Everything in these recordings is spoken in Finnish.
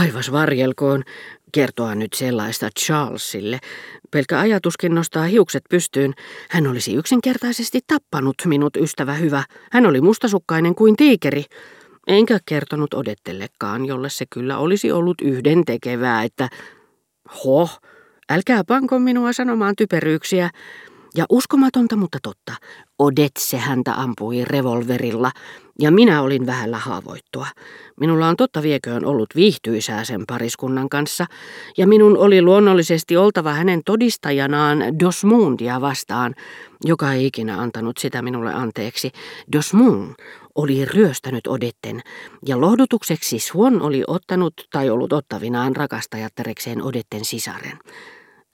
Taivas varjelkoon, kertoa nyt sellaista Charlesille. Pelkkä ajatuskin nostaa hiukset pystyyn. Hän olisi yksinkertaisesti tappanut minut, ystävä hyvä. Hän oli mustasukkainen kuin tiikeri. Enkä kertonut odettellekaan, jolle se kyllä olisi ollut yhden tekevää, että hoh, älkää panko minua sanomaan typeryyksiä. Ja uskomatonta, mutta totta, Odetse häntä ampui revolverilla, ja minä olin vähällä haavoittua. Minulla on totta vieköön ollut viihtyisää sen pariskunnan kanssa, ja minun oli luonnollisesti oltava hänen todistajanaan Dosmundia vastaan, joka ei ikinä antanut sitä minulle anteeksi. Dosmund oli ryöstänyt Odetten, ja lohdutukseksi Swan oli ottanut tai ollut ottavinaan rakastajattarekseen Odetten sisaren.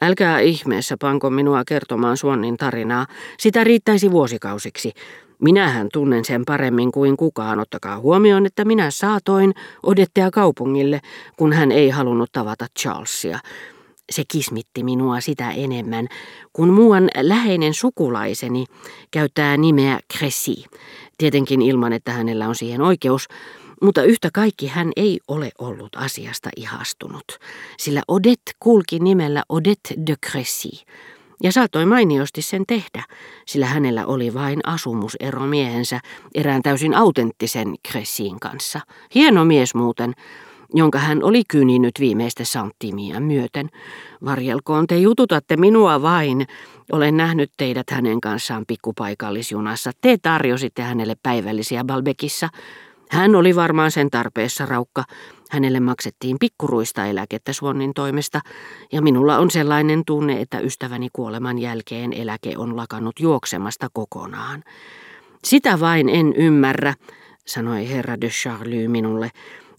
Älkää ihmeessä panko minua kertomaan Suonnin tarinaa, sitä riittäisi vuosikausiksi. Minähän tunnen sen paremmin kuin kukaan, ottakaa huomioon, että minä saatoin Odettea kaupungille, kun hän ei halunnut tavata Charlesia. Se kismitti minua sitä enemmän, kun muuan läheinen sukulaiseni käyttää nimeä Cressy, tietenkin ilman, että hänellä on siihen oikeus, mutta yhtä kaikki hän ei ole ollut asiasta ihastunut, sillä Odette kulki nimellä Odette de Cressy, ja saattoi mainiosti sen tehdä, sillä hänellä oli vain asumusero miehensä erään täysin autenttisen Cressyin kanssa. Hieno mies muuten, jonka hän oli kyninyt viimeistä santtimia myöten. Varjelkoon te jututatte minua vain. Olen nähnyt teidät hänen kanssaan pikkupaikallisjunassa. Te tarjositte hänelle päivällisiä Balbekissa. Hän oli varmaan sen tarpeessa raukka. Hänelle maksettiin pikkuruista eläkettä Suonnin toimesta, ja minulla on sellainen tunne, että ystäväni kuoleman jälkeen eläke on lakannut juoksemasta kokonaan. Sitä vain en ymmärrä, sanoi herra de Charlie minulle,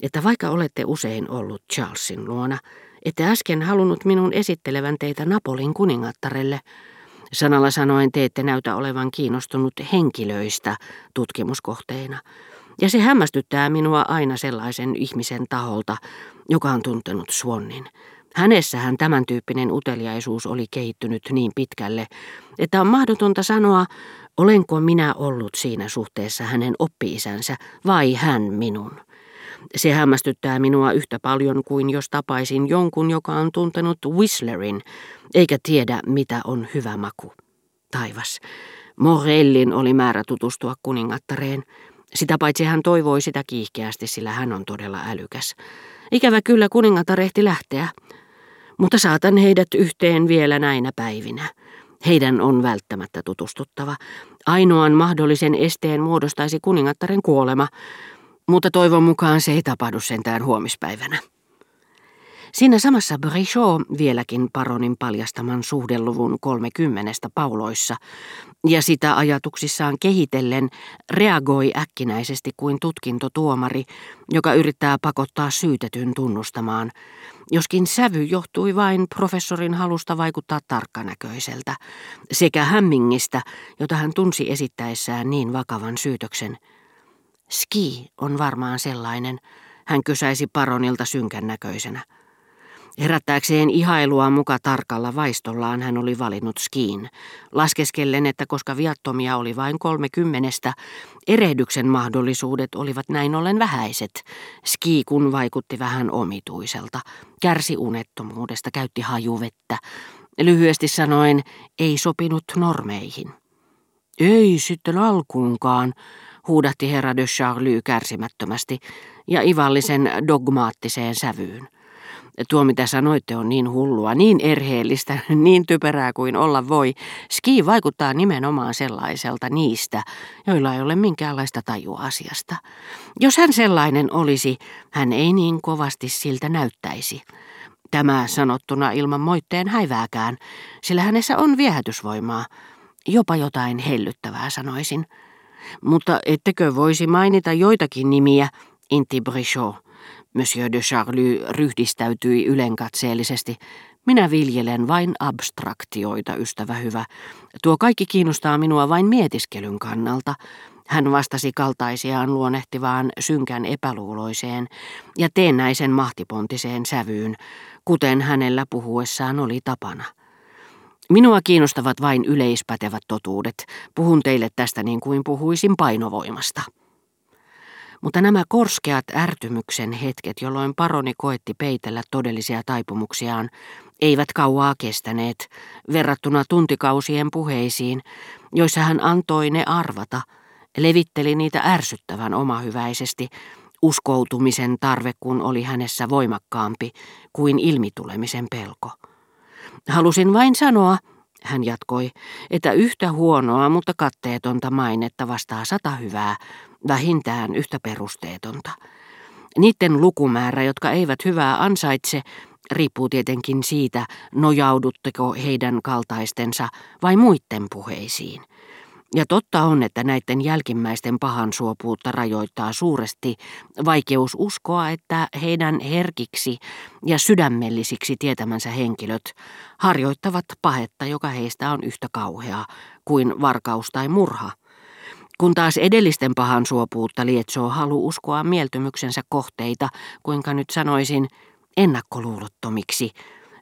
että vaikka olette usein ollut Charlesin luona, ette äsken halunnut minun esittelevän teitä Napolin kuningattarelle. Sanalla sanoen te ette näytä olevan kiinnostunut henkilöistä tutkimuskohteina. Ja se hämmästyttää minua aina sellaisen ihmisen taholta, joka on tuntenut Swannin. Hänessähän tämän tyyppinen uteliaisuus oli kehittynyt niin pitkälle, että on mahdotonta sanoa, olenko minä ollut siinä suhteessa hänen oppiisänsä vai hän minun. Se hämmästyttää minua yhtä paljon kuin jos tapaisin jonkun, joka on tuntenut Whistlerin, eikä tiedä mitä on hyvä maku. Taivas. Morellin oli määrä tutustua kuningattareen. Sitä paitsi hän toivoi sitä kiihkeästi, sillä hän on todella älykäs. Ikävä kyllä kuningatar ehti lähteä, mutta saatan heidät yhteen vielä näinä päivinä. Heidän on välttämättä tutustuttava. Ainoan mahdollisen esteen muodostaisi kuningattaren kuolema, mutta toivon mukaan se ei tapahdu sentään huomispäivänä. Siinä samassa Brichot vieläkin paronin paljastaman suhdeluvun 30 pauloissa ja sitä ajatuksissaan kehitellen reagoi äkkinäisesti kuin tutkintotuomari, joka yrittää pakottaa syytetyn tunnustamaan, joskin sävy johtui vain professorin halusta vaikuttaa tarkkanäköiseltä, sekä hämmingistä, jota hän tunsi esittäessään niin vakavan syytöksen. Ski on varmaan sellainen, hän kysäisi paronilta synkän näköisenä. Herättääkseen ihailua muka tarkalla vaistollaan hän oli valinnut skiin, laskeskellen, että koska viattomia oli vain kolmekymmenestä, erehdyksen mahdollisuudet olivat näin ollen vähäiset. Ski kun vaikutti vähän omituiselta, kärsi unettomuudesta, käytti hajuvettä. Lyhyesti sanoen, ei sopinut normeihin. Ei sitten alkuunkaan, huudahti herra de Charlie kärsimättömästi ja ivallisen dogmaattiseen sävyyn. Tuo mitä sanoitte on niin hullua, niin erheellistä, niin typerää kuin olla voi. Ski vaikuttaa nimenomaan sellaiselta niistä, joilla ei ole minkäänlaista tajua asiasta. Jos hän sellainen olisi, hän ei niin kovasti siltä näyttäisi. Tämä sanottuna ilman moitteen häivääkään, sillä hänessä on viehätysvoimaa. Jopa jotain hellyttävää sanoisin. Mutta ettekö voisi mainita joitakin nimiä, inti Brichot. Monsieur de Charlie ryhdistäytyi ylenkatseellisesti. Minä viljelen vain abstraktioita, ystävä hyvä. Tuo kaikki kiinnostaa minua vain mietiskelyn kannalta. Hän vastasi kaltaisiaan luonnehtivaan synkän epäluuloiseen ja teennäisen mahtipontiseen sävyyn, kuten hänellä puhuessaan oli tapana. Minua kiinnostavat vain yleispätevät totuudet. Puhun teille tästä niin kuin puhuisin painovoimasta. Mutta nämä korskeat ärtymyksen hetket, jolloin paroni koetti peitellä todellisia taipumuksiaan, eivät kauaa kestäneet verrattuna tuntikausien puheisiin, joissa hän antoi ne arvata, levitteli niitä ärsyttävän omahyväisesti, uskoutumisen tarve kun oli hänessä voimakkaampi kuin ilmitulemisen pelko. Halusin vain sanoa, hän jatkoi, että yhtä huonoa, mutta katteetonta mainetta vastaa sata hyvää, vähintään yhtä perusteetonta. Niiden lukumäärä, jotka eivät hyvää ansaitse, riippuu tietenkin siitä, nojaudutteko heidän kaltaistensa vai muiden puheisiin. Ja totta on, että näiden jälkimmäisten pahan suopuutta rajoittaa suuresti vaikeus uskoa, että heidän herkiksi ja sydämellisiksi tietämänsä henkilöt harjoittavat pahetta, joka heistä on yhtä kauhea kuin varkaus tai murha. Kun taas edellisten pahan suopuutta lietsoo halu uskoa mieltymyksensä kohteita, kuinka nyt sanoisin, ennakkoluulottomiksi,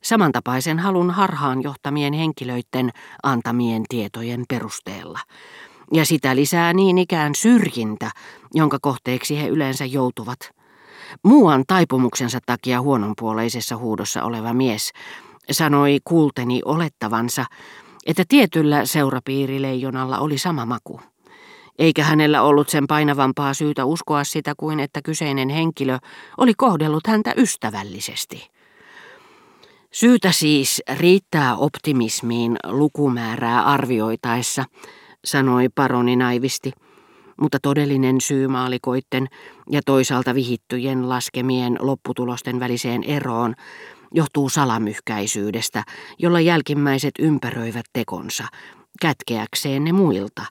samantapaisen halun harhaan johtamien henkilöiden antamien tietojen perusteella. Ja sitä lisää niin ikään syrjintä, jonka kohteeksi he yleensä joutuvat. Muuan taipumuksensa takia huononpuoleisessa huudossa oleva mies sanoi kuulteni olettavansa, että tietyllä seurapiirileijonalla oli sama maku. Eikä hänellä ollut sen painavampaa syytä uskoa sitä kuin että kyseinen henkilö oli kohdellut häntä ystävällisesti. Syytä siis riittää optimismiin lukumäärää arvioitaessa, sanoi paroni naivisti, mutta todellinen syy maalikoitten ja toisaalta vihittyjen laskemien lopputulosten väliseen eroon johtuu salamyhkäisyydestä, jolla jälkimmäiset ympäröivät tekonsa, kätkeäkseen ne muilta,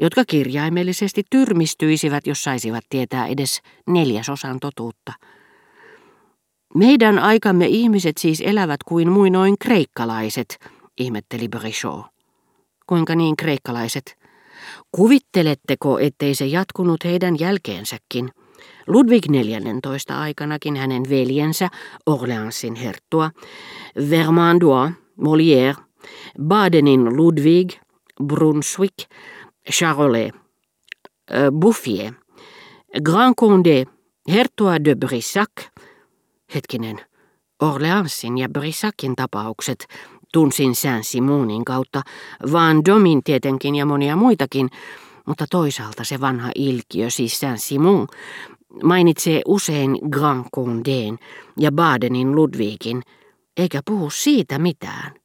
jotka kirjaimellisesti tyrmistyisivät, jos saisivat tietää edes neljäsosan totuutta. Meidän aikamme ihmiset siis elävät kuin muinoin kreikkalaiset, ihmetteli Brichot. Kuinka niin kreikkalaiset? Kuvitteletteko, ettei se jatkunut heidän jälkeensäkin? Ludwig XIV aikanakin hänen veljensä, Orleansin herttua, Vermandois, Molière, Badenin Ludwig, Brunswick, Charolais, Bouffier, Grand Condé, herttua de Brissac, Hetkinen, Orleansin ja Brissacin tapaukset tunsin Saint-Simonin kautta, vaan Domin tietenkin ja monia muitakin, mutta toisaalta se vanha ilkiö, siis Saint-Simon, mainitsee usein Grand Condén ja Badenin Ludwigin, eikä puhu siitä mitään.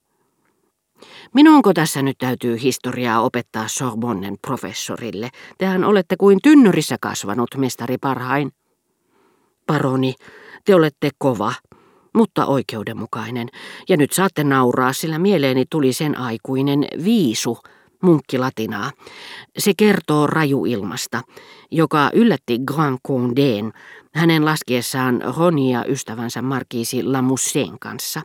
Minunko tässä nyt täytyy historiaa opettaa Sorbonnen professorille? Tehän olette kuin tynnyrissä kasvanut, mestari parhain. Paroni, te olette kova, mutta oikeudenmukainen, ja nyt saatte nauraa, sillä mieleeni tuli sen aikuinen viisu, munkkilatinaa. Se kertoo rajuilmasta, joka yllätti Grand Condén hänen laskiessaan Ronia ystävänsä markiisi Lamusseen kanssa.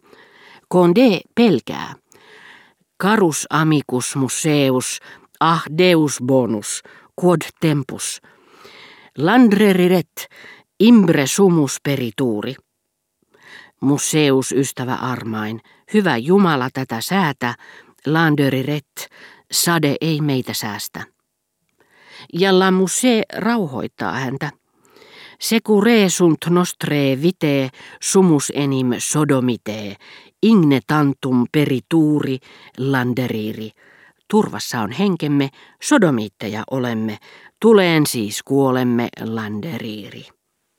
Condé pelkää. Carus amicus museus, ah deus bonus, quod tempus. Landreriret, Imbre sumus perituuri. Museus ystävä armain, hyvä Jumala tätä säätä, landöri ret, sade ei meitä säästä. Ja la muse rauhoittaa häntä. Secure sunt nostre vite sumus enim sodomite, igne tantum perituuri landeriiri. Turvassa on henkemme, sodomiitteja olemme, tuleen siis kuolemme landeriiri.